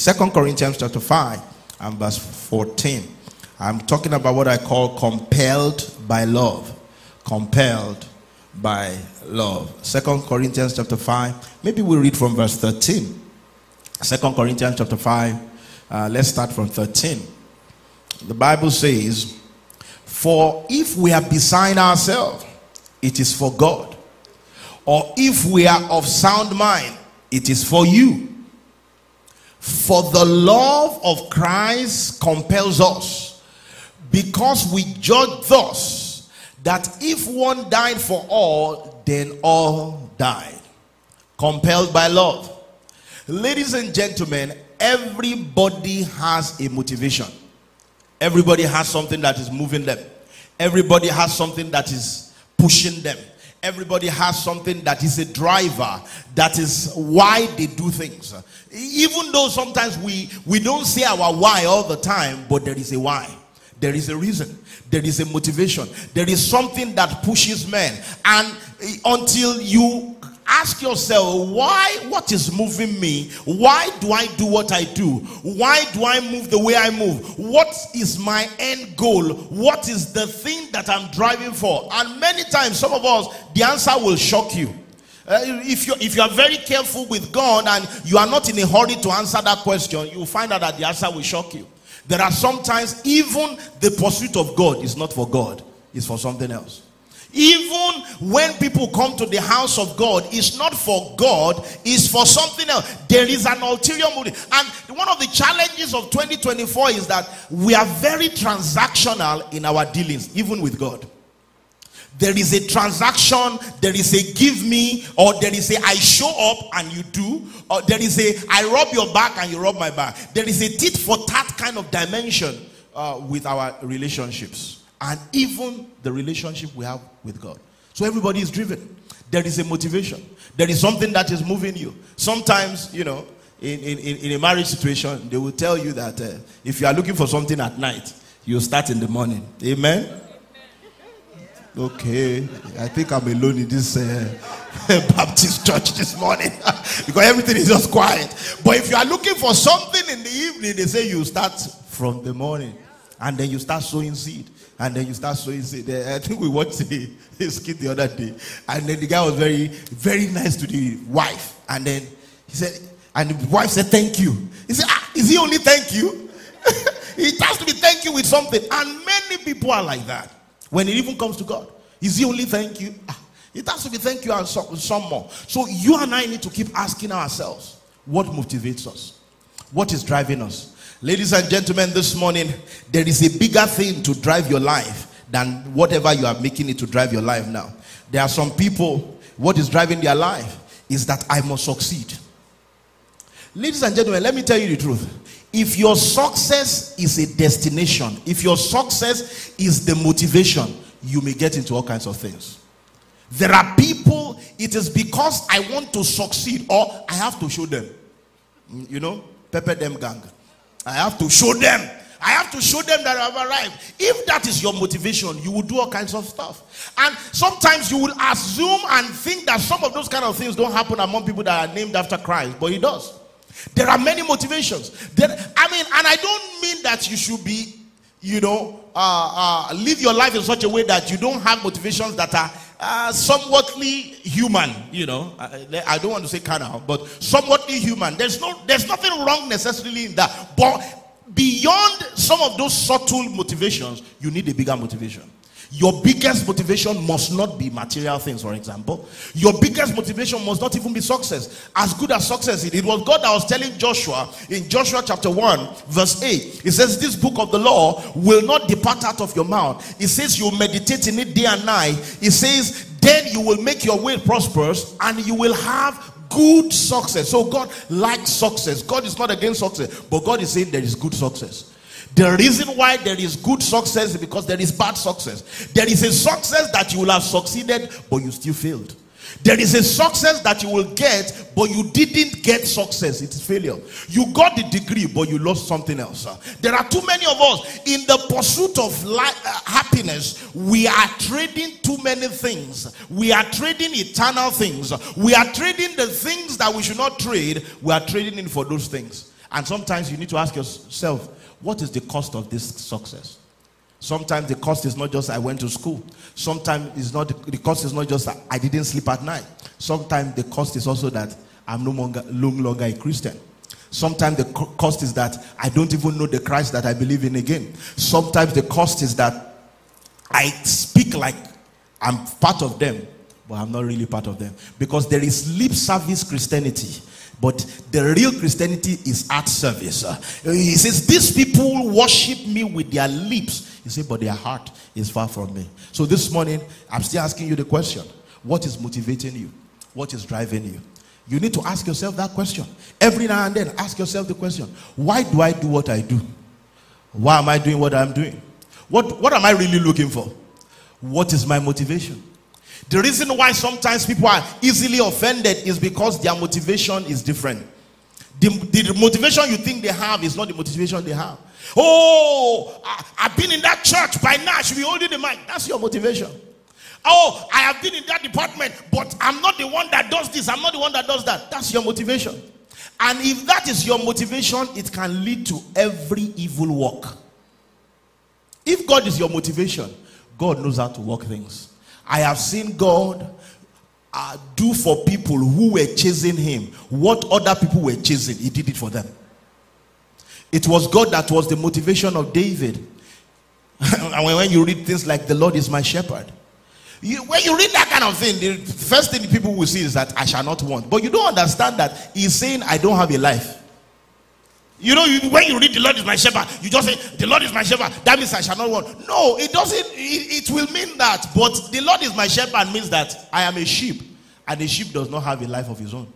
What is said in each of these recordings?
Second Corinthians chapter 5 and verse 14. I'm talking about what I call compelled by love. Compelled by love. Second Corinthians chapter 5. Maybe we read from verse 13. Second Corinthians chapter 5. Uh, let's start from 13. The Bible says, For if we have designed ourselves, it is for God. Or if we are of sound mind, it is for you. For the love of Christ compels us, because we judge thus that if one died for all, then all died. Compelled by love. Ladies and gentlemen, everybody has a motivation. Everybody has something that is moving them. Everybody has something that is pushing them. Everybody has something that is a driver. That is why they do things. Even though sometimes we, we don't say our why all the time, but there is a why. There is a reason. There is a motivation. There is something that pushes men. And eh, until you ask yourself why what is moving me? Why do i do what i do? Why do i move the way i move? What is my end goal? What is the thing that i'm driving for? And many times some of us the answer will shock you. Uh, if you if you are very careful with god and you are not in a hurry to answer that question you will find out that the answer will shock you. There are sometimes even the pursuit of god is not for god it's for something else even when people come to the house of God, it's not for God, it's for something else. There is an ulterior motive. And one of the challenges of 2024 is that we are very transactional in our dealings, even with God. There is a transaction, there is a give me, or there is a I show up and you do, or there is a I rub your back and you rub my back. There is a tit for tat kind of dimension uh, with our relationships and even the relationship we have with God. So everybody is driven. There is a motivation. There is something that is moving you. Sometimes, you know, in, in, in a marriage situation, they will tell you that uh, if you are looking for something at night, you start in the morning. Amen? Okay, I think I'm alone in this uh, Baptist church this morning because everything is just quiet. But if you are looking for something in the evening, they say you start from the morning and then you start sowing seed and then you start seed. I think we watched a skit the other day, and then the guy was very, very nice to the wife, and then he said, and the wife said, "Thank you." He said, ah, "Is he only thank you?" it has to be thank you with something, and many people are like that when it even comes to God. Is he only thank you? Ah, it has to be thank you and some more. So you and I need to keep asking ourselves, what motivates us? What is driving us? Ladies and gentlemen, this morning, there is a bigger thing to drive your life than whatever you are making it to drive your life now. There are some people, what is driving their life is that I must succeed. Ladies and gentlemen, let me tell you the truth. If your success is a destination, if your success is the motivation, you may get into all kinds of things. There are people, it is because I want to succeed or I have to show them. Mm, you know, pepper them gang. I have to show them. I have to show them that I've arrived. If that is your motivation, you will do all kinds of stuff. And sometimes you will assume and think that some of those kind of things don't happen among people that are named after Christ, but it does. There are many motivations. There, I mean, and I don't mean that you should be, you know, uh, uh, live your life in such a way that you don't have motivations that are uh, somewhatly human, you know. I, I, don't want to say carnal, but somewhatly human. There's no, there's nothing wrong necessarily in that. But beyond some of those subtle motivations, you need a bigger motivation. Your biggest motivation must not be material things, for example. Your biggest motivation must not even be success. As good as success is, it was God that was telling Joshua in Joshua chapter 1, verse 8. It says, This book of the law will not depart out of your mouth. It says, You meditate in it day and night. It says, Then you will make your way prosperous and you will have good success. So God likes success. God is not against success, but God is saying there is good success. The reason why there is good success is because there is bad success. There is a success that you will have succeeded, but you still failed. There is a success that you will get, but you didn't get success. It's failure. You got the degree, but you lost something else. There are too many of us in the pursuit of life, uh, happiness. We are trading too many things. We are trading eternal things. We are trading the things that we should not trade. We are trading in for those things. And sometimes you need to ask yourself, what is the cost of this success? Sometimes the cost is not just I went to school. Sometimes it's not the cost is not just I didn't sleep at night. Sometimes the cost is also that I'm no longer, no longer a Christian. Sometimes the cost is that I don't even know the Christ that I believe in again. Sometimes the cost is that I speak like I'm part of them, but I'm not really part of them. Because there is lip service Christianity, but the real Christianity is art service. Uh, he says, These people worship me with their lips. He said, But their heart is far from me. So this morning, I'm still asking you the question What is motivating you? What is driving you? You need to ask yourself that question. Every now and then, ask yourself the question Why do I do what I do? Why am I doing what I'm doing? What, what am I really looking for? What is my motivation? The reason why sometimes people are easily offended is because their motivation is different. The, the, motivation you think they have is not the motivation they have. Oh, I, have been in that church by now. I should be holding the mic. That's your motivation. Oh, I have been in that department, but I'm not the one that does this. I'm not the one that does that. That's your motivation. And if that is your motivation, it can lead to every evil work. If God is your motivation, God knows how to work things. I have seen God uh, do for people who were chasing Him what other people were chasing. He did it for them. It was God that was the motivation of David. and when you read things like, The Lord is my shepherd, you, when you read that kind of thing, the first thing people will see is that I shall not want. But you don't understand that he's saying, I don't have a life. You know, you, when you read the Lord is my shepherd, you just say, The Lord is my shepherd. That means I shall not want. No, it doesn't. It, it will mean that. But the Lord is my shepherd means that I am a sheep. And a sheep does not have a life of his own.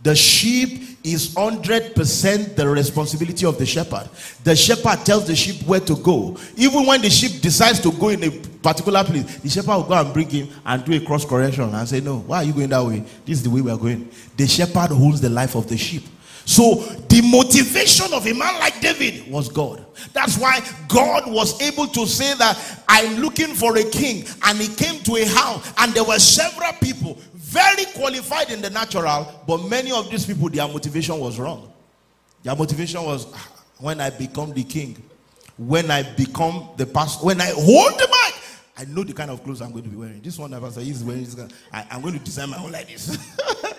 The sheep is 100% the responsibility of the shepherd. The shepherd tells the sheep where to go. Even when the sheep decides to go in a particular place, the shepherd will go and bring him and do a cross correction and say, No, why are you going that way? This is the way we are going. The shepherd holds the life of the sheep. So the motivation of a man like David was God. That's why God was able to say that I'm looking for a king, and he came to a house, and there were several people very qualified in the natural, but many of these people, their motivation was wrong. Their motivation was ah, when I become the king, when I become the pastor, when I hold the mic, I know the kind of clothes I'm going to be wearing. This one, pastor is wearing this. I, I'm going to design my own like this.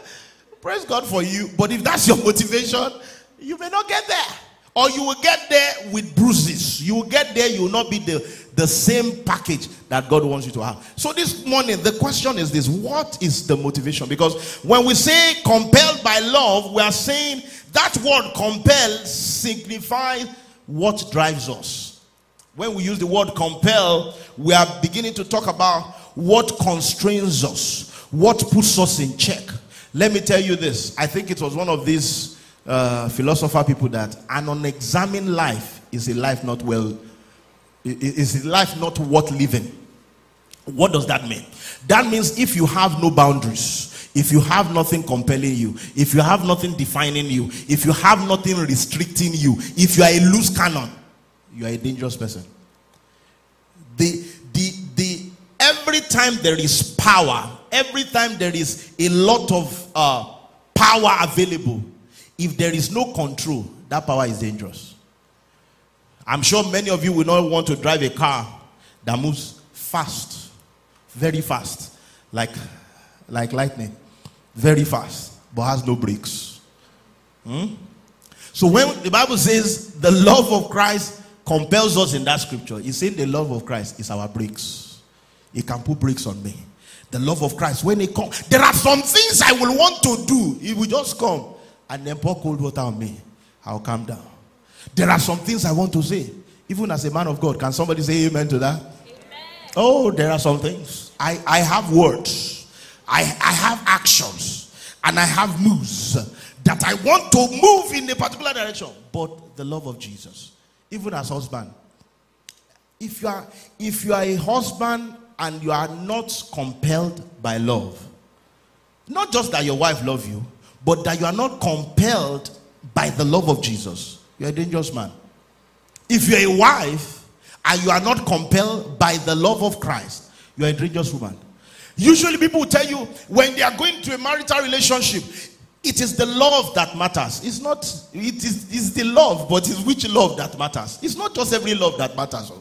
Praise God for you. But if that's your motivation, you may not get there. Or you will get there with bruises. You will get there, you will not be the, the same package that God wants you to have. So this morning, the question is this what is the motivation? Because when we say compelled by love, we are saying that word compel signifies what drives us. When we use the word compel, we are beginning to talk about what constrains us, what puts us in check. Let me tell you this. I think it was one of these uh, philosopher people that an unexamined life is a life not well, is a life not worth living. What does that mean? That means if you have no boundaries, if you have nothing compelling you, if you have nothing defining you, if you have nothing restricting you, if you are a loose cannon, you are a dangerous person. The, the, the, every time there is power, every time there is a lot of uh, power available, if there is no control, that power is dangerous. I'm sure many of you will not want to drive a car that moves fast, very fast, like, like lightning, very fast, but has no brakes. Hmm? So when the Bible says the love of Christ compels us in that scripture, it's saying the love of Christ is our brakes. It can put brakes on me. The love of Christ, when it comes, there are some things I will want to do. It will just come and then pour cold water on me, I'll calm down. There are some things I want to say. Even as a man of God, can somebody say amen to that? Amen. Oh, there are some things. I, I have words, I, I have actions, and I have moves that I want to move in a particular direction. But the love of Jesus, even as husband, if you are if you are a husband and you are not compelled by love, not just that your wife love you, but that you are not compelled by the love of Jesus, you're a dangerous man. If you're a wife and you are not compelled by the love of Christ, you're a dangerous woman. Usually, people will tell you when they are going to a marital relationship, It is the love that matters. It's not, it is it's the love, but it's which love that matters. It's not just every love that matters.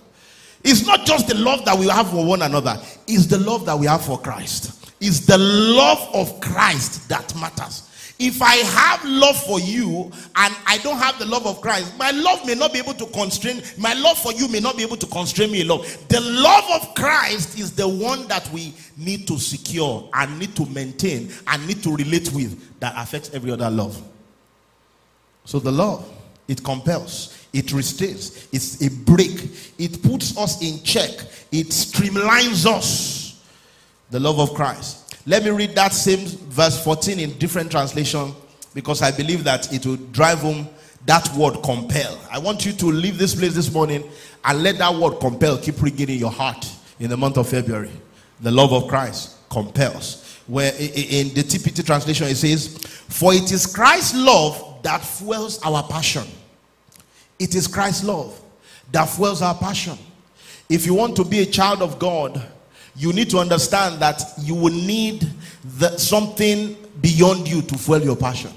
It's not just the love that we have for one another, it's the love that we have for Christ. It's the love of Christ that matters. If I have love for you and I don't have the love of Christ, my love may not be able to constrain, my love for you may not be able to constrain me love. The love of Christ is the one that we need to secure and need to maintain and need to relate with that affects every other love. So the love, it compels, it restrains, it's a brake, it puts us in check, it streamlines us. The love of Christ. Let me read that same verse 14 in different translation because I believe that it will drive home that word compel. I want you to leave this place this morning and let that word compel keep ringing in your heart in the month of February. The love of Christ compels. Where in the TPT translation it says, For it is Christ's love that fuels our passion. It is Christ's love that fuels our passion. If you want to be a child of God, you need to understand that you will need the, something beyond you to fuel your passion.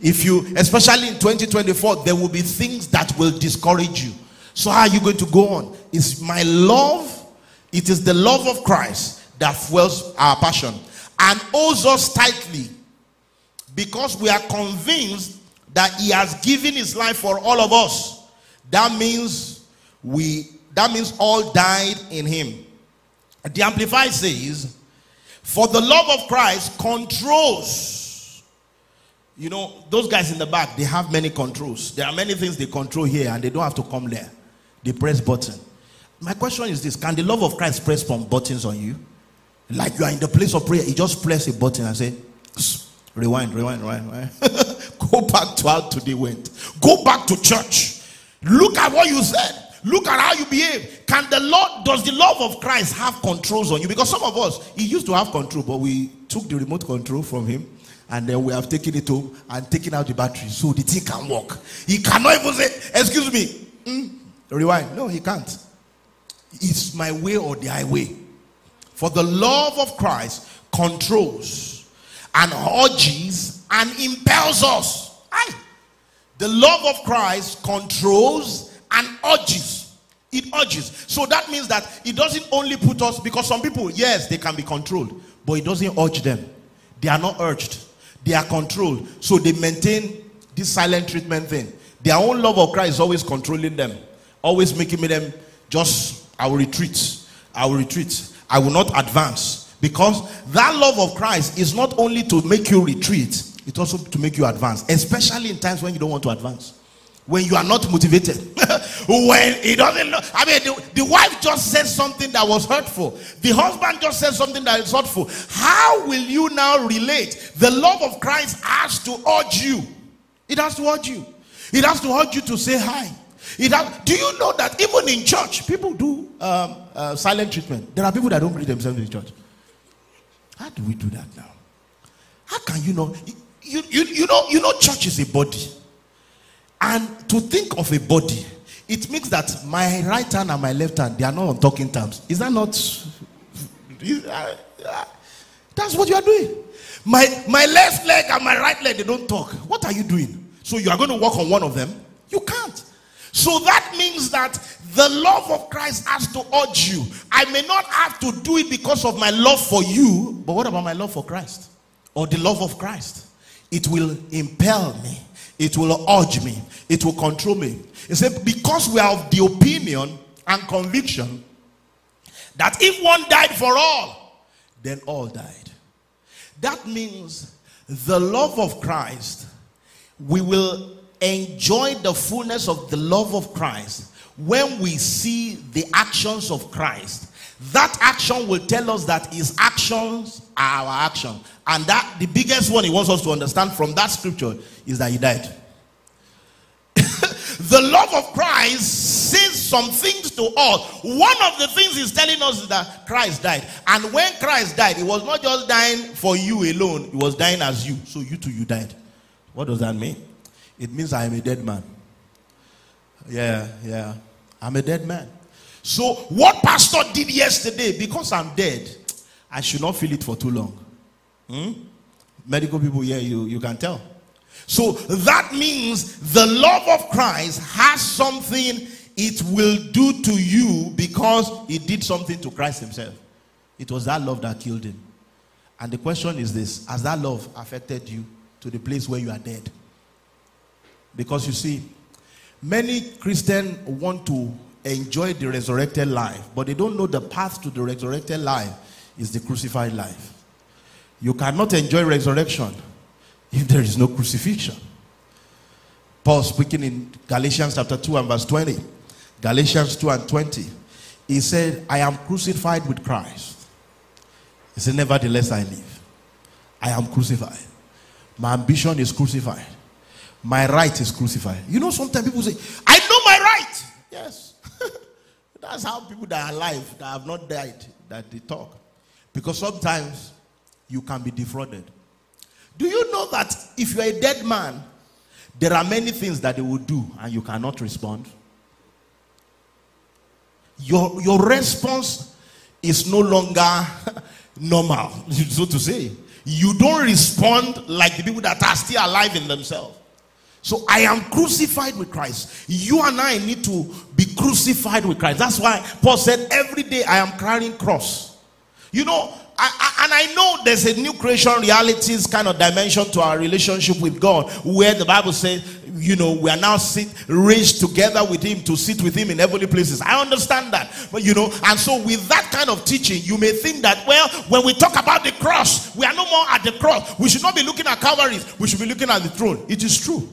If you, especially in 2024, there will be things that will discourage you. So, how are you going to go on? It's my love, it is the love of Christ that fuels our passion and holds us tightly because we are convinced that He has given His life for all of us. That means we, that means all died in Him. The Amplified says, For the love of Christ controls. You know, those guys in the back, they have many controls. There are many things they control here and they don't have to come there. They press button. My question is this Can the love of Christ press some buttons on you? Like you are in the place of prayer, you just press a button and say, rewind, rewind, rewind, rewind. Go back to how today went. Go back to church. Look at what you said. Look at how you behave. Can the Lord, does the love of Christ have controls on you? Because some of us, he used to have control, but we took the remote control from him and then we have taken it home and taken out the battery so the thing can work. He cannot even say, Excuse me, mm, rewind. No, he can't. It's my way or the highway. For the love of Christ controls and urges and impels us. Aye. The love of Christ controls and urges. It urges. So that means that it doesn't only put us, because some people, yes, they can be controlled, but it doesn't urge them. They are not urged, they are controlled. So they maintain this silent treatment thing. Their own love of Christ is always controlling them, always making them just, I will retreat, I will retreat, I will not advance. Because that love of Christ is not only to make you retreat, it's also to make you advance, especially in times when you don't want to advance when you are not motivated. when he doesn't know. I mean, the, the wife just said something that was hurtful. The husband just said something that is hurtful. How will you now relate? The love of Christ has to urge you. It has to urge you. It has to urge you to say hi. It has, do you know that even in church, people do um, uh, silent treatment? There are people that don't greet themselves in church. How do we do that now? How can you know? You, you, you know, you know, church is a body. And to think of a body, it means that my right hand and my left hand, they are not on talking terms. Is that not? Uh, uh, that's what you are doing. My, my left leg and my right leg, they don't talk. What are you doing? So you are going to work on one of them? You can't. So that means that the love of Christ has to urge you. I may not have to do it because of my love for you, but what about my love for Christ? Or the love of Christ? It will impel me it will urge me, it will control me. He said, because we are of the opinion and conviction that if one died for all, then all died. That means the love of Christ, we will enjoy the fullness of the love of Christ when we see the actions of Christ. That action will tell us that his actions are our action. And that the biggest one he wants us to understand from that scripture is that he died. the love of Christ says some things to us. One of the things he's telling us is that Christ died. And when Christ died, he was not just dying for you alone, he was dying as you. So you too, you died. What does that mean? It means I am a dead man. Yeah, yeah. I'm a dead man. So, what Pastor did yesterday, because I'm dead, I should not feel it for too long. Hmm? Medical people here, you, you can tell. So that means the love of Christ has something it will do to you because it did something to Christ Himself. It was that love that killed Him. And the question is this Has that love affected you to the place where you are dead? Because you see, many Christians want to enjoy the resurrected life, but they don't know the path to the resurrected life is the crucified life. You cannot enjoy resurrection if there is no crucifixion. Paul speaking in Galatians chapter 2 and verse 20. Galatians 2 and 20. He said, I am crucified with Christ. He said, Nevertheless, I live. I am crucified. My ambition is crucified. My right is crucified. You know, sometimes people say, I know my right. Yes. That's how people that are alive, that have not died, that they talk. Because sometimes you can be defrauded. Do you know that if you're a dead man, there are many things that they will do and you cannot respond? Your, your response is no longer normal, so to say. You don't respond like the people that are still alive in themselves. So I am crucified with Christ. You and I need to be crucified with Christ. That's why Paul said, Every day I am carrying cross. You know, I, I, and I know there's a new creation realities kind of dimension to our relationship with God, where the Bible says, you know, we are now sit, raised together with Him to sit with Him in heavenly places. I understand that, but you know, and so with that kind of teaching, you may think that, well, when we talk about the cross, we are no more at the cross. We should not be looking at Calvary, we should be looking at the throne. It is true.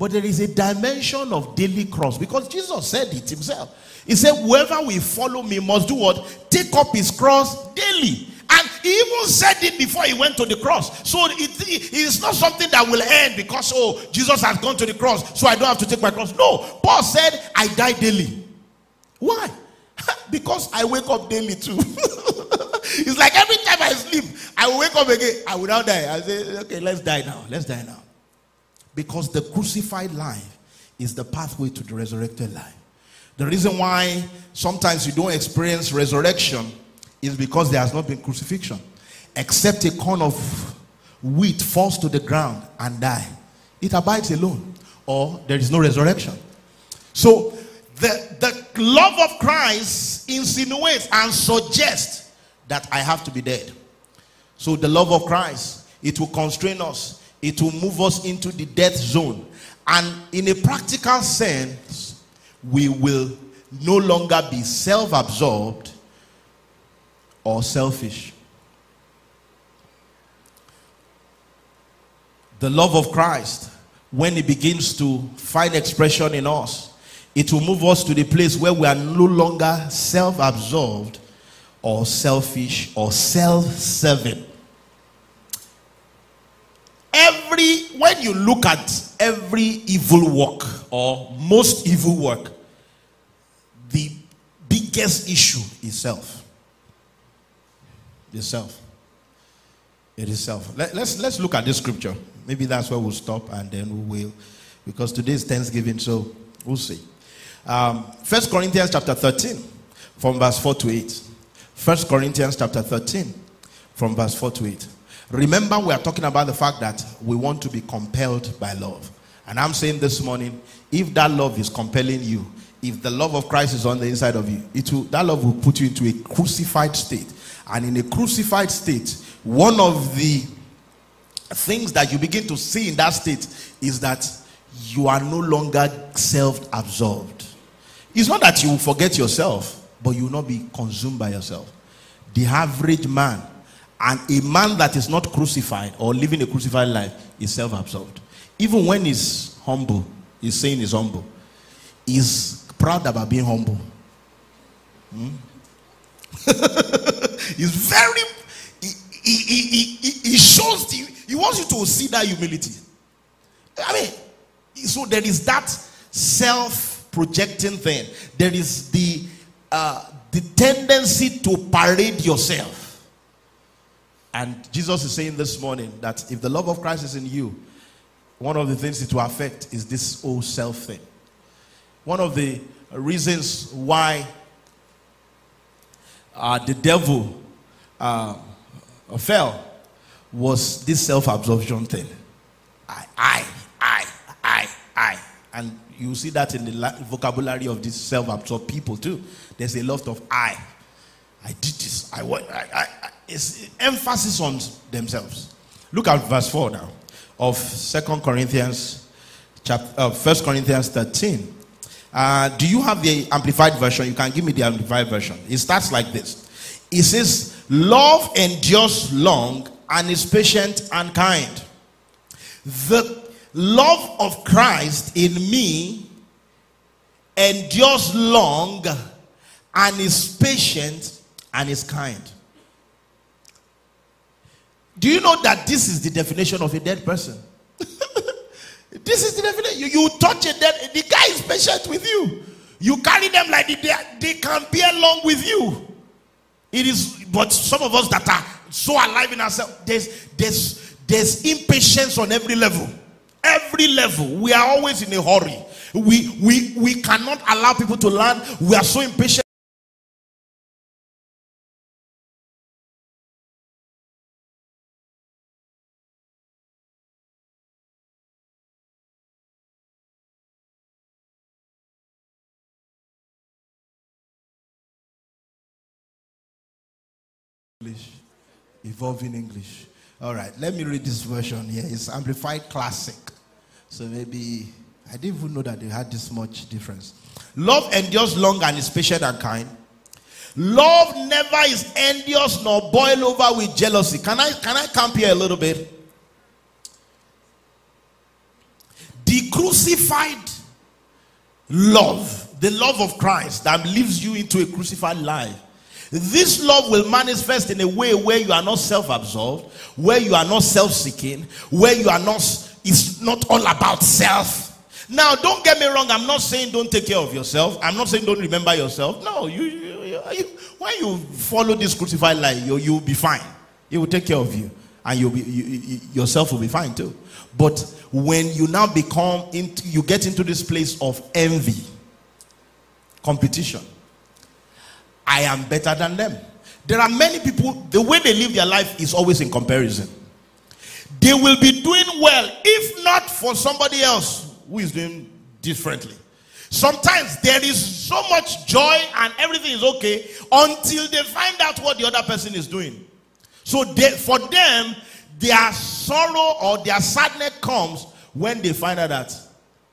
But there is a dimension of daily cross because Jesus said it himself. He said, Whoever will follow me must do what? Take up his cross daily. And he even said it before he went to the cross. So it, is not something that will end because, oh, Jesus has gone to the cross, so I don't have to take my cross. No, Paul said, I die daily. Why? because I wake up daily too. it's like every time I sleep, I wake up again. I will now die. I say, okay, let's die now. Let's die now. Because the crucified life is the pathway to the resurrected life. The reason why sometimes you don't experience resurrection is because there has not been crucifixion. Except a corn of wheat falls to the ground and die, it abides alone, or there is no resurrection. So the, the love of Christ insinuates and suggests that I have to be dead. So the love of Christ, it will constrain us, it will move us into the death zone. And in a practical sense, we will no longer be self absorbed or selfish. The love of Christ, when it begins to find expression in us, it will move us to the place where we are no longer self absorbed or selfish or self serving. Every, when you look at every evil work or most evil work, the biggest issue is self. Yourself. It is self. Let, let's let's look at this scripture. Maybe that's where we'll stop and then we will, because today is Thanksgiving, so we'll see. Um, First Corinthians chapter 13, from verse 4 to 8. First Corinthians chapter 13, from verse 4 to 8. Remember, we are talking about the fact that we want to be compelled by love. And I'm saying this morning, if that love is compelling you, if the love of Christ is on the inside of you, it will, that love will put you into a crucified state and in a crucified state, one of the things that you begin to see in that state is that you are no longer self absorbed. It's not that you will forget yourself, but you will not be consumed by yourself. The average man and a man that is not crucified or living a crucified life is self absorbed. Even when he's humble, he's saying he's humble, he's proud about being humble. Hmm? He's very, he, he, he, he, shows, the, he wants you to see that humility. I mean, so there is that self projecting thing. There is the, uh, the tendency to parade yourself. And Jesus is saying this morning that if the love of Christ is in you, one of the things it will affect is this old self thing. One of the reasons why uh, the devil uh, fell was this self-absorption thing. I, I, I, I, I, and you see that in the vocabulary of these self-absorbed people too. There's a lot of I. I did this. I, I, I, emphasis on themselves. Look at verse four now of Second Corinthians, chapter, uh, First Corinthians thirteen. Uh, do you have the amplified version? You can give me the amplified version. It starts like this. It says, "Love endures long and is patient and kind." The love of Christ in me endures long and is patient and is kind. Do you know that this is the definition of a dead person? this is the definition. You, you touch a dead, the guy is patient with you. You carry them like they, they can be along with you. It is, but some of us that are so alive in ourselves, there's there's there's impatience on every level. Every level. We are always in a hurry. We we we cannot allow people to learn. We are so impatient. English, evolving English. All right, let me read this version here. It's Amplified Classic. So maybe I didn't even know that they had this much difference. Love endures long and is patient and kind. Love never is envious nor boil over with jealousy. Can I can I camp here a little bit? The crucified love, the love of Christ that leads you into a crucified life this love will manifest in a way where you are not self-absorbed, where you are not self-seeking, where you are not it's not all about self. Now, don't get me wrong. I'm not saying don't take care of yourself. I'm not saying don't remember yourself. No, you, you, you when you follow this crucified life, you you'll be fine. It will take care of you, and you'll be you, yourself will be fine too. But when you now become into, you get into this place of envy, competition I am better than them. There are many people, the way they live their life is always in comparison. They will be doing well if not for somebody else who is doing differently. Sometimes there is so much joy and everything is okay until they find out what the other person is doing. So they, for them, their sorrow or their sadness comes when they find out that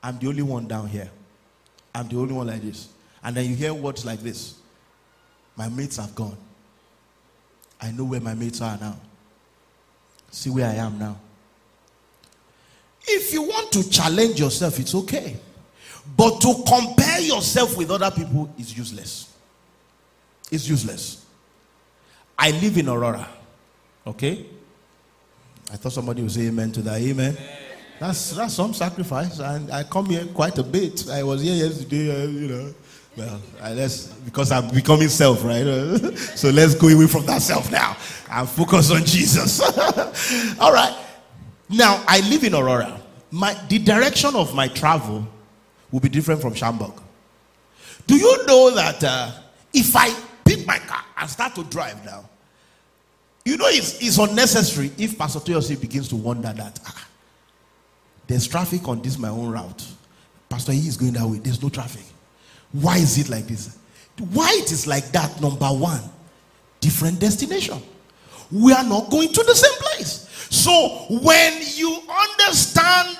I'm the only one down here. I'm the only one like this. And then you hear words like this my mates have gone. I know where my mates are now. See where I am now. If you want to challenge yourself, it's okay. But to compare yourself with other people is useless. It's useless. I live in Aurora. Okay? I thought somebody would say amen to that. Amen. That's that's some sacrifice. And I come here quite a bit. I was here yesterday, uh, you know. Well, let's because I'm becoming self, right? so let's go away from that self now and focus on Jesus. All right. Now I live in Aurora. My the direction of my travel will be different from Schaumburg. Do you know that uh, if I pick my car and start to drive now, you know it's, it's unnecessary if Pastor Toyosi begins to wonder that ah, there's traffic on this my own route. Pastor he is going that way. There's no traffic. Why is it like this? Why it is like that, number one, different destination. We are not going to the same place. So when you understand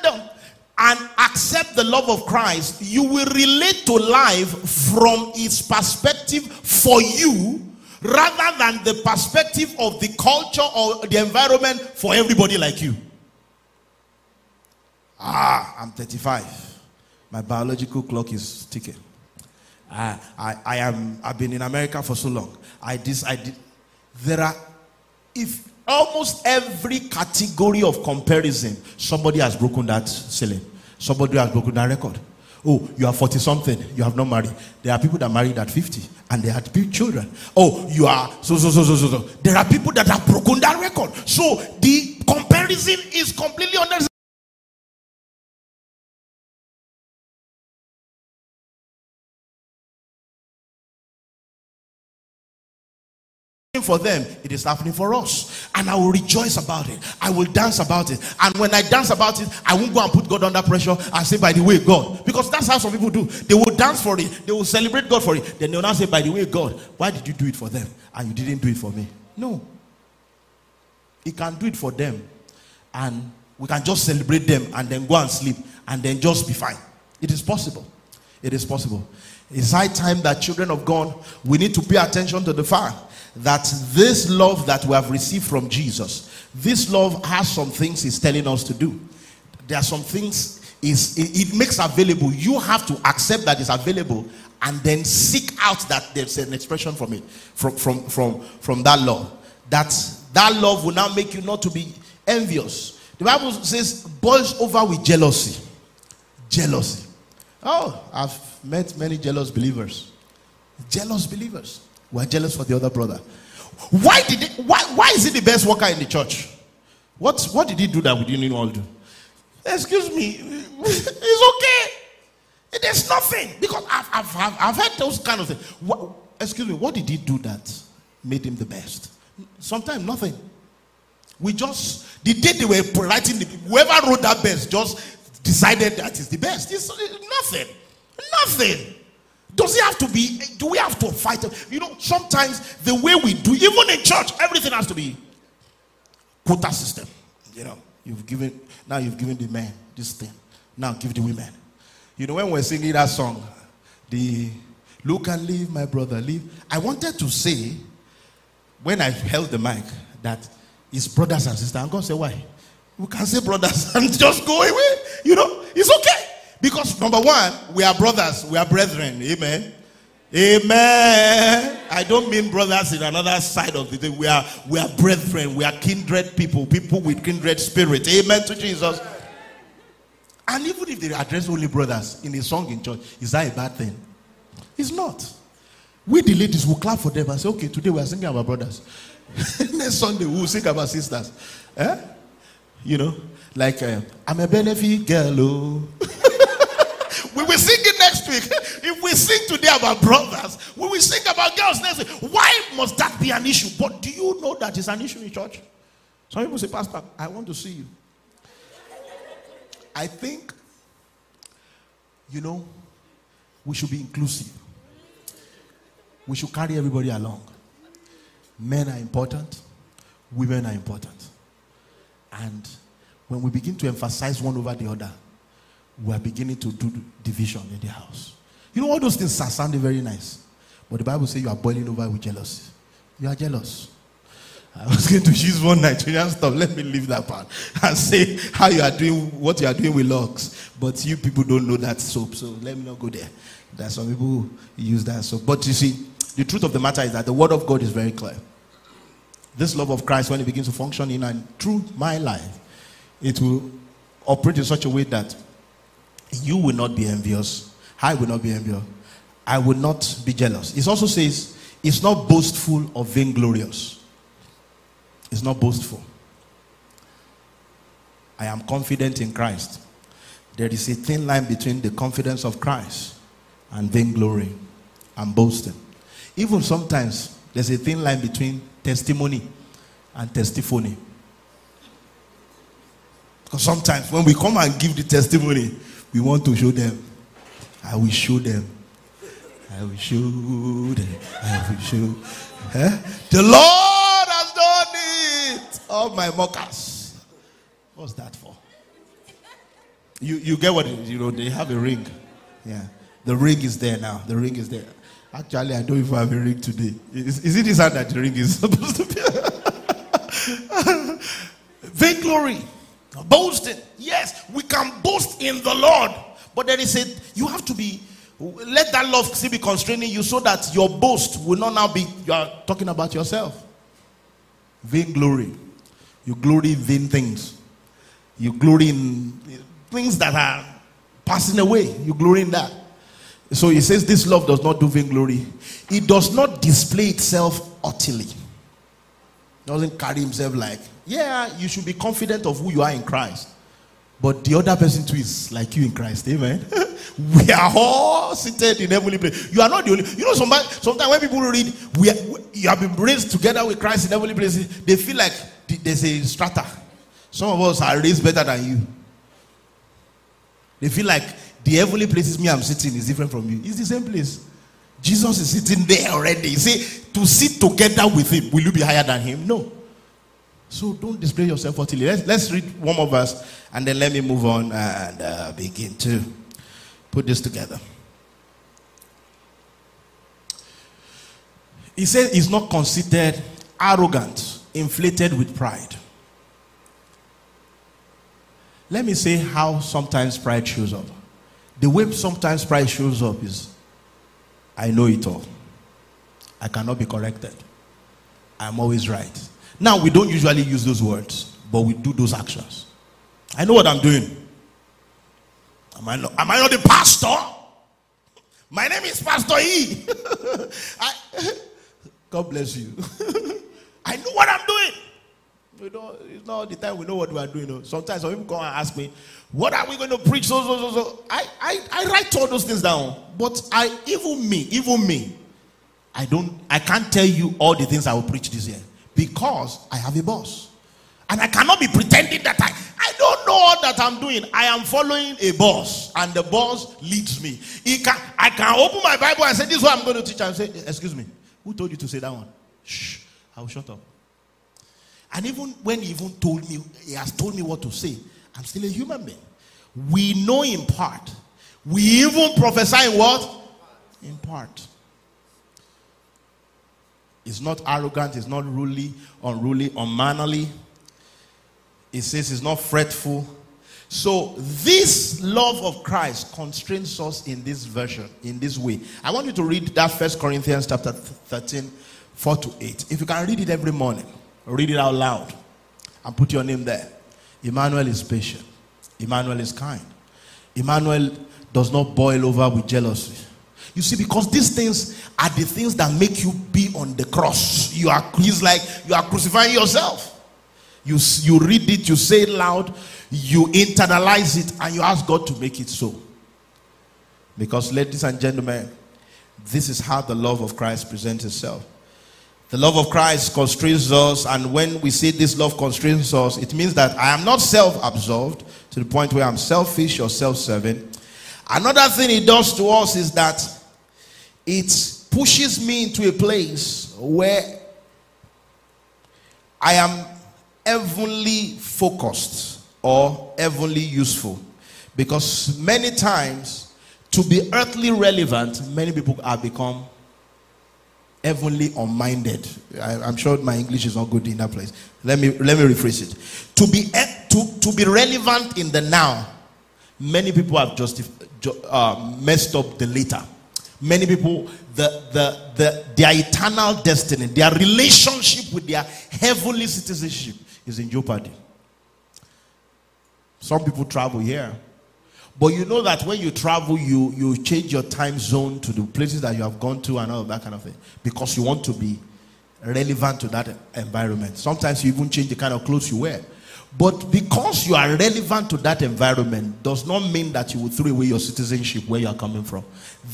and accept the love of Christ, you will relate to life from its perspective for you rather than the perspective of the culture or the environment for everybody like you. Ah, I'm 35. My biological clock is ticking. I, I, I am I've been in America for so long. I this I did. There are if almost every category of comparison, somebody has broken that ceiling. Somebody has broken that record. Oh, you are 40 something, you have not married. There are people that married at 50 and they had big children. Oh, you are so so so so so so. There are people that have broken that record. So the comparison is completely unnecessary. For them, it is happening for us. And I will rejoice about it. I will dance about it. And when I dance about it, I won't go and put God under pressure and say, by the way, God. Because that's how some people do. They will dance for it, they will celebrate God for it. Then they will not say, by the way, God, why did you do it for them? And you didn't do it for me. No. He can do it for them. And we can just celebrate them and then go and sleep and then just be fine. It is possible. It is possible. It's high time that children of God, we need to pay attention to the fact that this love that we have received from Jesus, this love has some things he's telling us to do. There are some things is it, it makes available. You have to accept that it's available and then seek out that there's an expression from it, from from from from that love. That that love will now make you not to be envious. The Bible says boils over with jealousy. Jealousy. Oh, I've met many jealous believers. Jealous believers. We're jealous for the other brother. Why did it, why, why is he the best worker in the church? What, what did he do that we didn't all do? Excuse me, it's okay. There's nothing. Because I've, I've, I've, I've heard those kind of things. What, excuse me, what did he do that made him the best? Sometimes nothing. We just, the day they were writing, the, whoever wrote that best just decided that is the best. It's nothing. Nothing. Does it have to be? Do we have to fight? You know, sometimes the way we do, even in church, everything has to be quota system. You know, you've given now you've given the men this thing. Now give the women. You know, when we're singing that song, the look and leave, my brother, leave. I wanted to say, when I held the mic, that it's brothers and sisters. And God said, Why? We can say brothers and just go away. You know, it's okay. Because number one, we are brothers, we are brethren. Amen. Amen. I don't mean brothers in another side of the thing. We are we are brethren, we are kindred people, people with kindred spirit. Amen to Jesus. And even if they address only brothers in a song in church, is that a bad thing? It's not. We the ladies will clap for them and say, okay, today we are singing about brothers. Next Sunday we will sing about sisters. Eh? You know, like uh, I'm a benefit girl. We will sing it next week. If we sing today about brothers, we will sing about girls next week. Why must that be an issue? But do you know that it's an issue in church? Some people say, Pastor, I want to see you. I think, you know, we should be inclusive. We should carry everybody along. Men are important, women are important. And when we begin to emphasize one over the other, we are beginning to do division in the house. You know, all those things are sounding very nice. But the Bible says you are boiling over with jealousy. You are jealous. I was going to use one Nigerian stuff. Let me leave that part and say how you are doing what you are doing with logs. But you people don't know that soap, so let me not go there. There are some people who use that soap. But you see, the truth of the matter is that the word of God is very clear. This love of Christ, when it begins to function in and through my life, it will operate in such a way that you will not be envious. I will not be envious. I will not be jealous. It also says, it's not boastful or vainglorious. It's not boastful. I am confident in Christ. There is a thin line between the confidence of Christ and vainglory and boasting. Even sometimes there's a thin line between testimony and testimony. Because sometimes when we come and give the testimony, we want to show them. I will show them. I will show them. I will show. Eh? The Lord has done it. All my mockers. What's that for? You you get what you know? They have a ring. Yeah. The ring is there now. The ring is there. Actually, I don't even have a ring today. Is, is it this hand that the ring is supposed to be? Vainglory. Boasting. Yes, we can boast in the Lord. But there is a, you have to be, let that love still be constraining you so that your boast will not now be, you are talking about yourself. Vain glory. You glory in vain things. You glory in things that are passing away. You glory in that. So he says this love does not do vain glory. It does not display itself utterly. Doesn't carry himself like yeah, you should be confident of who you are in Christ. But the other person too is like you in Christ. Amen. we are all seated in heavenly place. You are not the only. You know, sometimes, sometimes when people read, we, are, you have been raised together with Christ in heavenly places, they feel like there's a strata. Some of us are raised better than you. They feel like the heavenly places me I'm sitting is different from you. It's the same place. Jesus is sitting there already. You see, to sit together with him, will you be higher than him? No. So don't display yourself utterly. Let's, let's read one more verse and then let me move on and uh, begin to put this together. He says he's not considered arrogant, inflated with pride. Let me say how sometimes pride shows up. The way sometimes pride shows up is I know it all. I cannot be corrected. I'm always right. Now, we don't usually use those words, but we do those actions. I know what I'm doing. Am I not, am I not the pastor? My name is Pastor E. I, God bless you. I know what I'm doing. We don't, it's not the time we know what we are doing. Sometimes some people come and ask me, What are we going to preach? So, so, so, so. I, I, I write all those things down. But I, even me, even me, I don't, I can't tell you all the things I will preach this year because I have a boss. And I cannot be pretending that I, I don't know all that I'm doing. I am following a boss, and the boss leads me. He can, I can open my Bible and say, This is what I'm going to teach. And say, Excuse me, who told you to say that one? Shh, I'll shut up. And even when he even told me, he has told me what to say, I'm still a human being. We know in part. We even prophesy in what? In part. It's not arrogant, it's not ruly, unruly, unmannerly. It says it's not fretful. So, this love of Christ constrains us in this version, in this way. I want you to read that First Corinthians chapter 13, 4 to 8. If you can read it every morning. Read it out loud and put your name there. Emmanuel is patient. Emmanuel is kind. Emmanuel does not boil over with jealousy. You see, because these things are the things that make you be on the cross. You are, he's like, you are crucifying yourself. You, you read it, you say it loud, you internalize it, and you ask God to make it so. Because, ladies and gentlemen, this is how the love of Christ presents itself. The love of Christ constrains us, and when we say this love constrains us, it means that I am not self absorbed to the point where I'm selfish or self serving. Another thing it does to us is that it pushes me into a place where I am heavenly focused or heavenly useful. Because many times, to be earthly relevant, many people have become heavenly unminded. I, am sure my English is not good in that place. Let me let me rephrase it. To be to, to be relevant in the now, many people have just uh, messed up the later. Many people, the, the, the, their eternal destiny, their relationship with their heavenly citizenship is in jeopardy. Some people travel here but you know that when you travel, you, you change your time zone to the places that you have gone to and all that kind of thing because you want to be relevant to that environment. Sometimes you even change the kind of clothes you wear. But because you are relevant to that environment does not mean that you will throw away your citizenship where you are coming from.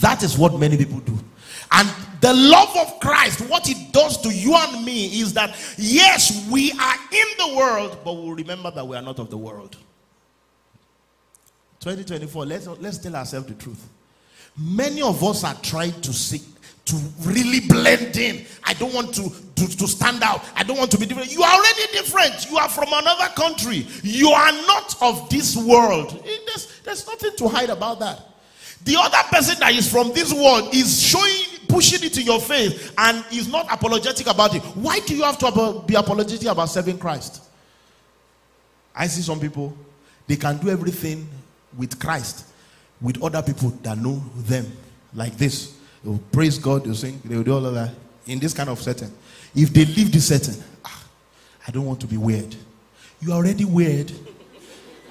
That is what many people do. And the love of Christ, what it does to you and me is that, yes, we are in the world, but we'll remember that we are not of the world. 2024, let's, let's tell ourselves the truth. Many of us are trying to seek to really blend in. I don't want to, to, to stand out. I don't want to be different. You are already different. You are from another country. You are not of this world. Eh, there's, there's nothing to hide about that. The other person that is from this world is showing, pushing it to your face, and is not apologetic about it. Why do you have to be apologetic about serving Christ? I see some people, they can do everything with Christ, with other people that know them, like this. They will praise God, they'll sing, they will do all of that in this kind of setting. If they leave this setting, ah, I don't want to be weird. You are already weird.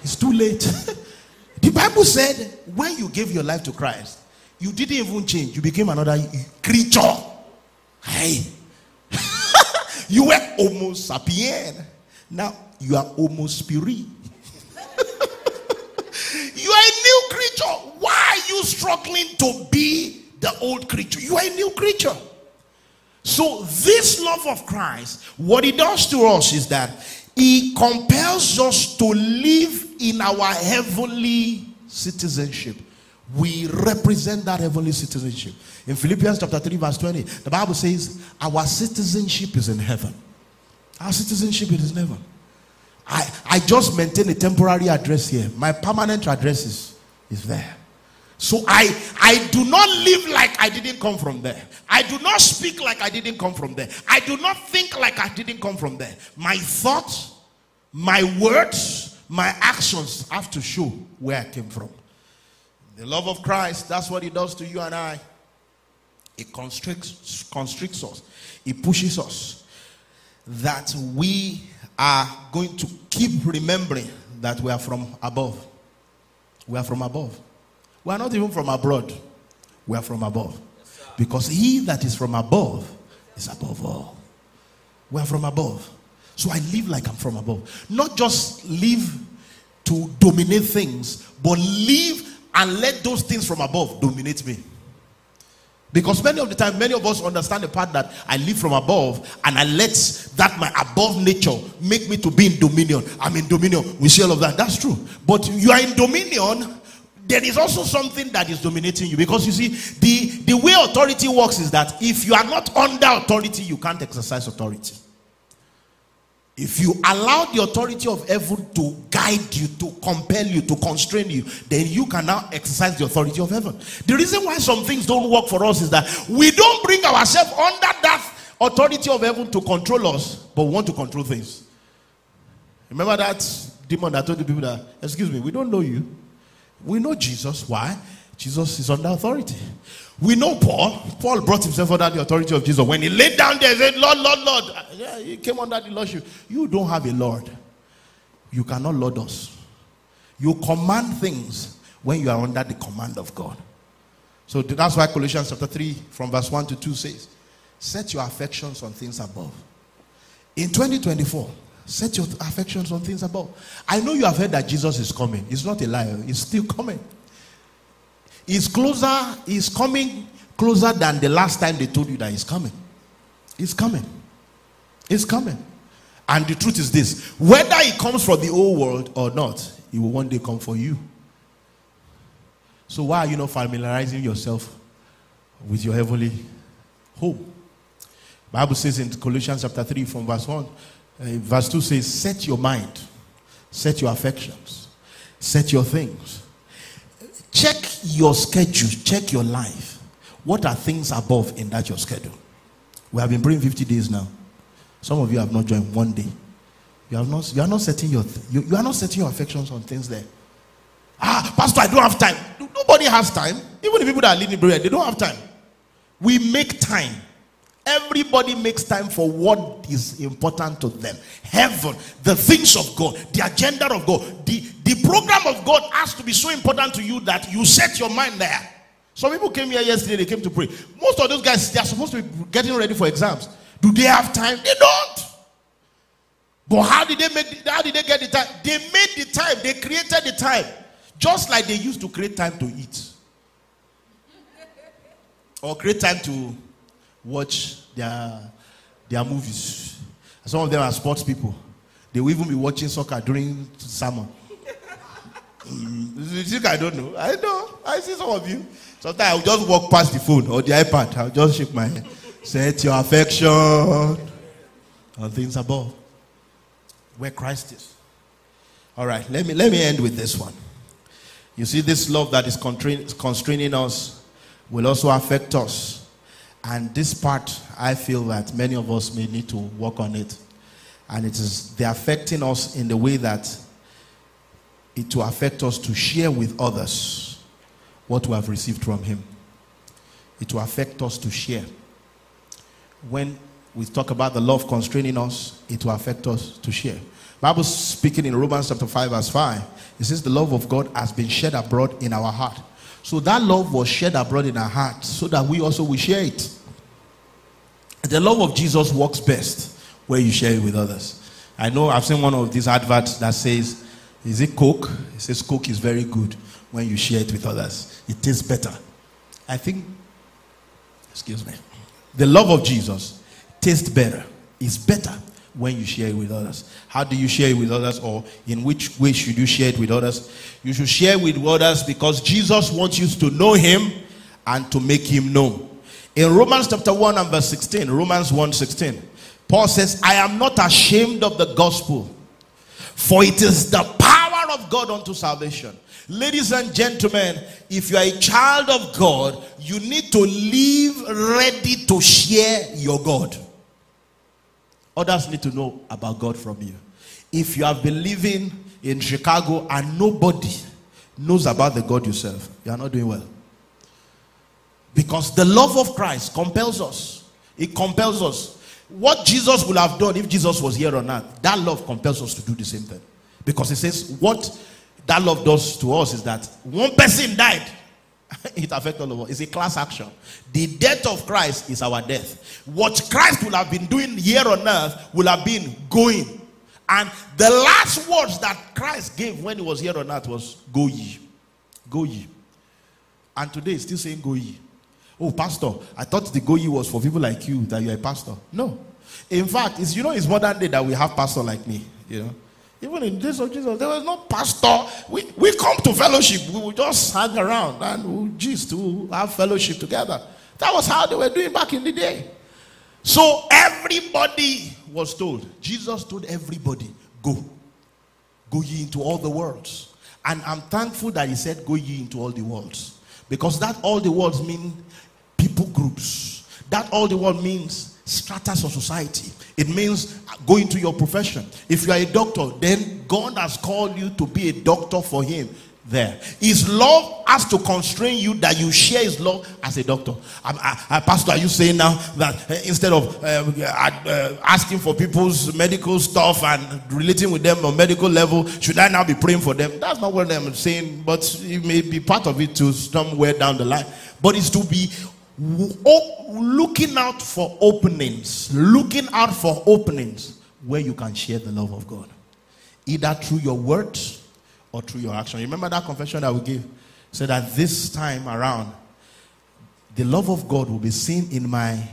It's too late. the Bible said when you gave your life to Christ, you didn't even change. You became another creature. Hey. you were Homo sapien. Now you are Homo spirit. You are a new creature. Why? Are you struggling to be the old creature? You are a new creature. So, this love of Christ, what it does to us is that he compels us to live in our heavenly citizenship. We represent that heavenly citizenship. In Philippians chapter 3, verse 20, the Bible says, Our citizenship is in heaven. Our citizenship is in heaven. I, I just maintain a temporary address here. My permanent address is, is there. So I, I do not live like I didn't come from there. I do not speak like I didn't come from there. I do not think like I didn't come from there. My thoughts, my words, my actions have to show where I came from. The love of Christ, that's what it does to you and I. It constricts, constricts us, it pushes us that we are going to keep remembering that we are from above. We are from above. We are not even from abroad. We are from above. Because he that is from above is above all. We are from above. So I live like I'm from above. Not just live to dominate things, but live and let those things from above dominate me. Because many of the time, many of us understand the part that I live from above and I let that my above nature make me to be in dominion. I'm in dominion. We see all of that. That's true. But you are in dominion, there is also something that is dominating you. Because you see, the, the way authority works is that if you are not under authority, you can't exercise authority. If you allow the authority of heaven to guide you, to compel you, to constrain you, then you can now exercise the authority of heaven. The reason why some things don't work for us is that we don't bring ourselves under that authority of heaven to control us, but we want to control things. Remember that demon that told the people that, excuse me, we don't know you. We know Jesus. Why? Jesus is under authority. We know Paul. Paul brought himself under the authority of Jesus. When he laid down there, he said, Lord, Lord, Lord. Yeah, he came under the lordship. You don't have a Lord. You cannot lord us. You command things when you are under the command of God. So that's why Colossians chapter 3, from verse 1 to 2 says, Set your affections on things above. In 2024, set your affections on things above. I know you have heard that Jesus is coming. It's not a lie, he's still coming is closer, is coming closer than the last time they told you that he's coming. He's coming. He's coming. And the truth is this whether he comes for the old world or not, he will one day come for you. So why are you not familiarizing yourself with your heavenly home? Bible says in Colossians chapter 3 from verse 1, uh, verse 2 says, Set your mind, set your affections, set your things Check your schedule, check your life. What are things above in that your schedule? We have been praying 50 days now. Some of you have not joined one day. You are not, you are not setting your you, you are not setting your affections on things there. Ah, Pastor, I don't have time. Nobody has time. Even the people that are leading prayer, they don't have time. We make time. Everybody makes time for what is important to them. Heaven, the things of God, the agenda of God, the, the program of God has to be so important to you that you set your mind there. Some people came here yesterday, they came to pray. Most of those guys, they are supposed to be getting ready for exams. Do they have time? They don't. But how did they make how did they get the time? They made the time, they created the time. Just like they used to create time to eat. Or create time to watch their, their movies. Some of them are sports people. They will even be watching soccer during summer. Mm, you think I don't know? I know. I see some of you. Sometimes I'll just walk past the phone or the iPad. I'll just shake my head. Set your affection on things above. Where Christ is. All right, let me let me end with this one. You see, this love that is constraining us will also affect us and this part, I feel that many of us may need to work on it. And it is they're affecting us in the way that it will affect us to share with others what we have received from Him. It will affect us to share. When we talk about the love constraining us, it will affect us to share. Bible speaking in Romans chapter 5, verse 5, it says the love of God has been shed abroad in our heart so that love was shed abroad in our hearts so that we also will share it. The love of Jesus works best where you share it with others. I know I've seen one of these adverts that says, Is it Coke? It says Coke is very good. when you share it with others. It tastes better. I think, excuse me, the love of Jesus tastes better, is better when you share it with others. How do you share it with others, or in which way should you share it with others? You should share with others because Jesus wants you to know Him and to make Him known. In Romans chapter 1 and verse 16, Romans 1 16, Paul says, I am not ashamed of the gospel, for it is the power of God unto salvation. Ladies and gentlemen, if you are a child of God, you need to live ready to share your God. Others need to know about God from you. If you have been living in Chicago and nobody knows about the God you serve, you are not doing well. Because the love of Christ compels us. It compels us. What Jesus would have done if Jesus was here on earth, that love compels us to do the same thing. Because it says, what that love does to us is that one person died. it affects all of us. It's a class action. The death of Christ is our death. What Christ will have been doing here on earth will have been going. And the last words that Christ gave when he was here on earth was, Go ye. Go ye. And today, he's still saying, Go ye. Oh, pastor, I thought the go ye was for people like you that you're a pastor. No. In fact, it's you know it's modern day that we have pastor like me. You know. Even in days of Jesus, there was no pastor. We, we come to fellowship. We will just hang around and we'll just we'll have fellowship together. That was how they were doing back in the day. So everybody was told. Jesus told everybody, go. Go ye into all the worlds. And I'm thankful that he said, go ye into all the worlds. Because that all the worlds mean people groups. That all the world means stratas of society. It means going to your profession. If you are a doctor, then God has called you to be a doctor for Him there. His love has to constrain you that you share His love as a doctor. I, I, Pastor, are you saying now that uh, instead of uh, uh, asking for people's medical stuff and relating with them on medical level, should I now be praying for them? That's not what I'm saying, but it may be part of it to somewhere down the line. But it's to be looking out for openings, looking out for openings where you can share the love of God, either through your words or through your action. Remember that confession that we gave? Said that this time around, the love of God will be seen in my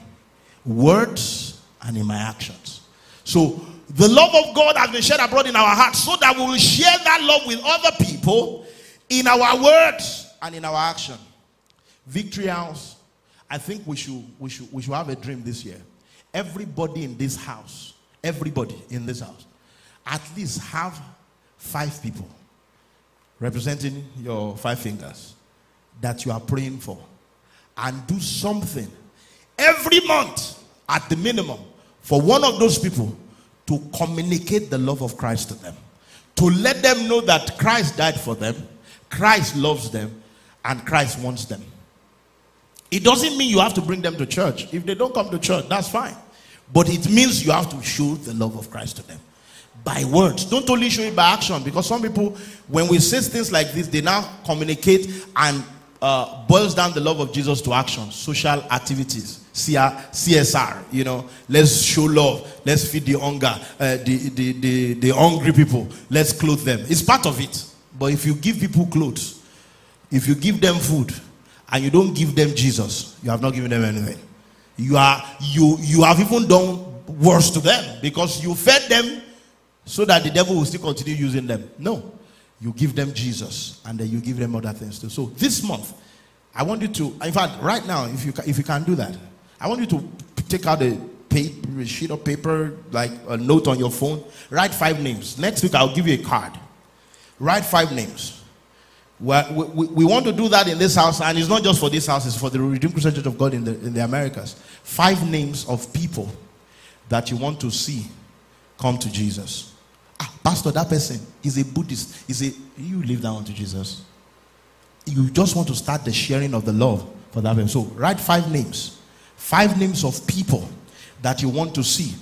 words and in my actions. So the love of God has been shed abroad in our hearts so that we will share that love with other people in our words and in our action. Victory House I think we should, we should, we should have a dream this year. Everybody in this house, everybody in this house, at least have five people representing your five fingers that you are praying for. And do something every month at the minimum for one of those people to communicate the love of Christ to them. To let them know that Christ died for them, Christ loves them, and Christ wants them. It doesn't mean you have to bring them to church. If they don't come to church, that's fine. But it means you have to show the love of Christ to them by words. Don't only show it by action because some people, when we say things like this, they now communicate and uh, boils down the love of Jesus to action, social activities, CSR. You know, let's show love, let's feed the hunger, uh, the, the, the, the hungry people, let's clothe them. It's part of it. But if you give people clothes, if you give them food, and you don't give them Jesus, you have not given them anything. You are you you have even done worse to them because you fed them so that the devil will still continue using them. No. You give them Jesus and then you give them other things too. So this month, I want you to, in fact, right now, if you if you can do that, I want you to take out a paper, a sheet of paper, like a note on your phone. Write five names. Next week, I'll give you a card. Write five names. We, we, want to do that in this house, and it's not just for this house, it's for the Redeemed Christian Church of God in the, in the Americas. Five names of people that you want to see come to Jesus. Ah, Pastor, that person is a Buddhist. Is a you leave that one to Jesus. You just want to start the sharing of the love for that person. So write five names. Five names of people that you want to see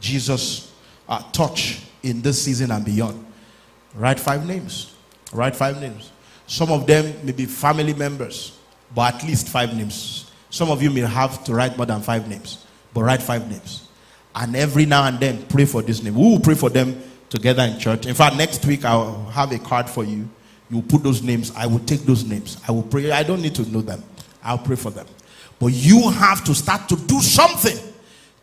Jesus uh, touch in this season and beyond. Write five names. Write five names. Some of them may be family members, but at least five names. Some of you may have to write more than five names, but write five names. And every now and then, pray for this name. We will pray for them together in church. In fact, next week I'll have a card for you You put those names. I will take those names. I will pray. I don't need to know them. I'll pray for them. But you have to start to do something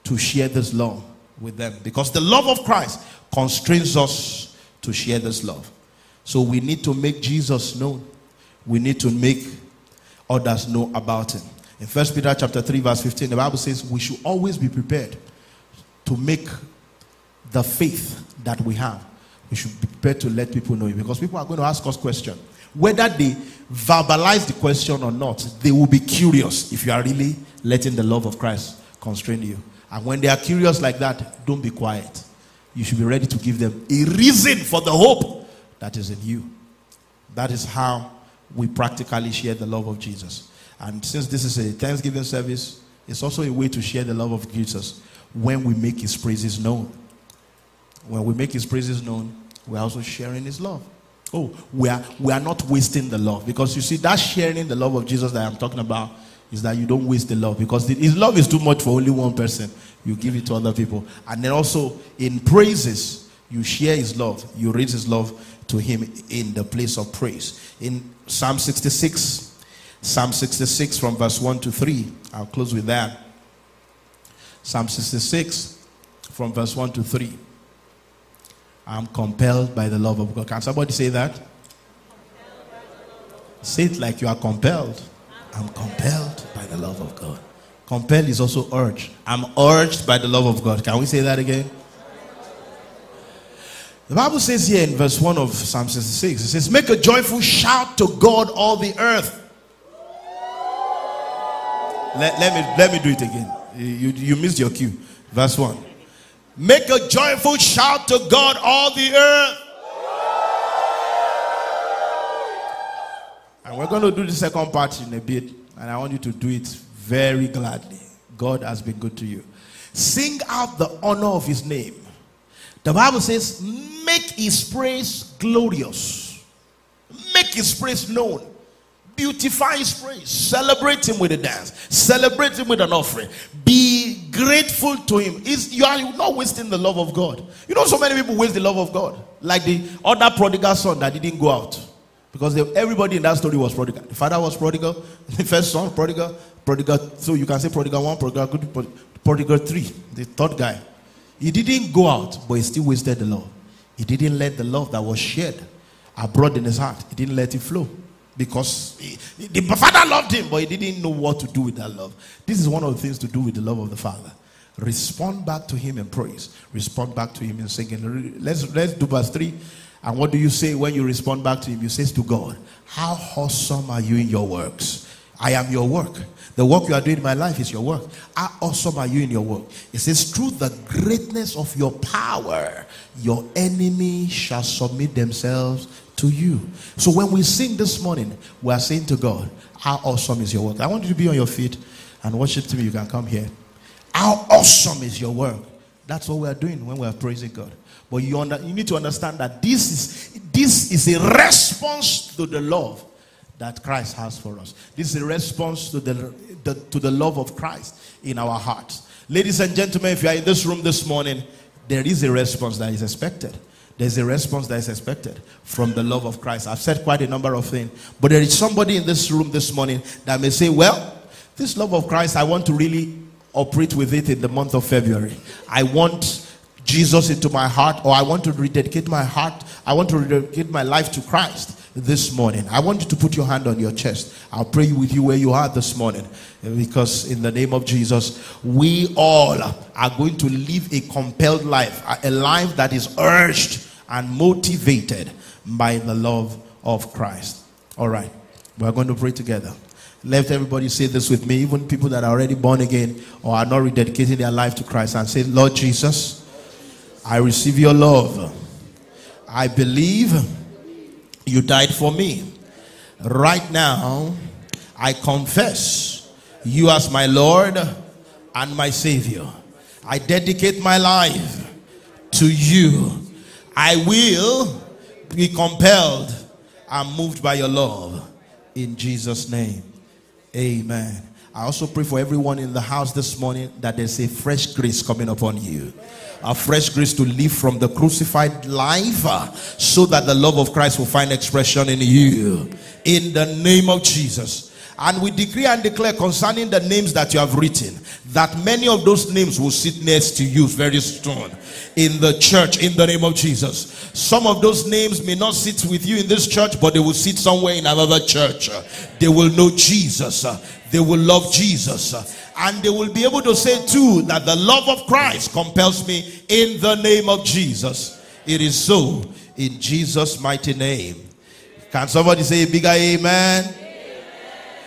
to share this love with them because the love of Christ constrains us to share this love. So we need to make Jesus known. We need to make others know about him. In 1 Peter chapter 3 verse 15 the Bible says we should always be prepared to make the faith that we have. We should be prepared to let people know it because people are going to ask us questions. Whether they verbalize the question or not, they will be curious if you are really letting the love of Christ constrain you. And when they are curious like that, don't be quiet. You should be ready to give them a reason for the hope that is in you. That is how we practically share the love of Jesus. And since this is a Thanksgiving service, it's also a way to share the love of Jesus when we make his praises known. When we make his praises known, we're also sharing his love. Oh, we are, we are not wasting the love. Because you see, that sharing the love of Jesus that I'm talking about is that you don't waste the love. Because the, his love is too much for only one person. You give it to other people. And then also in praises, you share his love. You raise his love to him in the place of praise. In Psalm 66, Psalm 66 from verse 1 to 3, I'll close with that. Psalm 66 from verse 1 to 3. I'm compelled by the love of God. Can somebody say that? Say it like you are compelled. I'm compelled by the love of God. Compelled is also urged. I'm urged by the love of God. Can we say that again? The Bible says here in verse 1 of Psalm 66, it says, Make a joyful shout to God, all the earth. Let, let, me, let me do it again. You, you missed your cue. Verse 1. Make a joyful shout to God, all the earth. And we're going to do the second part in a bit. And I want you to do it very gladly. God has been good to you. Sing out the honor of his name. The Bible says, make his praise glorious, make his praise known. Beautify his praise. Celebrate him with a dance. Celebrate him with an offering. Be grateful to him. Is you are not wasting the love of God. You know, so many people waste the love of God. Like the other prodigal son that didn't go out. Because they, everybody in that story was prodigal. The father was prodigal, the first son, prodigal, prodigal. So you can say prodigal one, prodigal two, prodigal three, the third guy. He didn't go out, but he still wasted the love. He didn't let the love that was shared abroad in his heart, he didn't let it flow because he, the father loved him, but he didn't know what to do with that love. This is one of the things to do with the love of the father. Respond back to him in praise. Respond back to him in singing. Let's let's do verse three. And what do you say when you respond back to him? You say to God, "How awesome are you in your works? I am your work. The work you are doing in my life is your work. How awesome are you in your work? It says, Through the greatness of your power, your enemy shall submit themselves to you. So when we sing this morning, we are saying to God, How awesome is your work? I want you to be on your feet and worship to me. You can come here. How awesome is your work? That's what we are doing when we are praising God. But you, under, you need to understand that this is this is a response to the love that Christ has for us. This is a response to the, the, to the love of Christ in our hearts. Ladies and gentlemen, if you are in this room this morning, there is a response that is expected. There's a response that is expected from the love of Christ. I've said quite a number of things, but there is somebody in this room this morning that may say, Well, this love of Christ, I want to really operate with it in the month of February. I want Jesus into my heart, or I want to rededicate my heart, I want to rededicate my life to Christ this morning. I want you to put your hand on your chest. I'll pray with you where you are this morning. Because in the name of Jesus, we all are going to live a compelled life, a life that is urged and motivated by the love of Christ. All right, we're going to pray together. Let everybody say this with me, even people that are already born again or are not rededicating their life to Christ, and say, Lord Jesus, I receive your love. I believe you died for me. Right now, I confess you as my Lord and my Savior. I dedicate my life to you. I will be compelled and moved by your love. In Jesus' name, amen. I also pray for everyone in the house this morning that there's a fresh grace coming upon you. A fresh grace to live from the crucified life uh, so that the love of Christ will find expression in you. In the name of Jesus. And we decree and declare concerning the names that you have written that many of those names will sit next to you very soon in the church in the name of Jesus. Some of those names may not sit with you in this church, but they will sit somewhere in another church. They will know Jesus, they will love Jesus, and they will be able to say too that the love of Christ compels me in the name of Jesus. It is so in Jesus' mighty name. Can somebody say a bigger amen?